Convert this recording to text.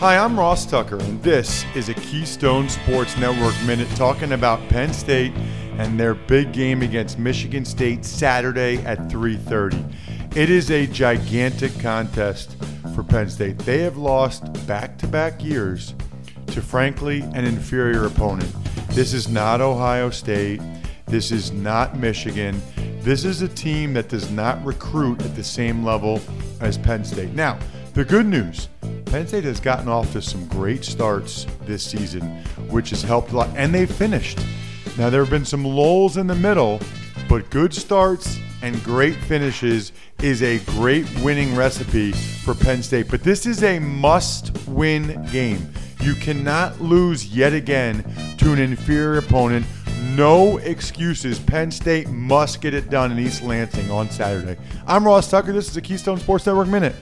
Hi, I'm Ross Tucker, and this is a Keystone Sports Network Minute talking about Penn State and their big game against Michigan State Saturday at 3:30. It is a gigantic contest for Penn State. They have lost back-to-back years to frankly an inferior opponent. This is not Ohio State. This is not Michigan. This is a team that does not recruit at the same level as Penn State. Now, the good news Penn State has gotten off to some great starts this season, which has helped a lot, and they finished. Now, there have been some lulls in the middle, but good starts and great finishes is a great winning recipe for Penn State. But this is a must win game. You cannot lose yet again to an inferior opponent. No excuses. Penn State must get it done in East Lansing on Saturday. I'm Ross Tucker. This is a Keystone Sports Network Minute.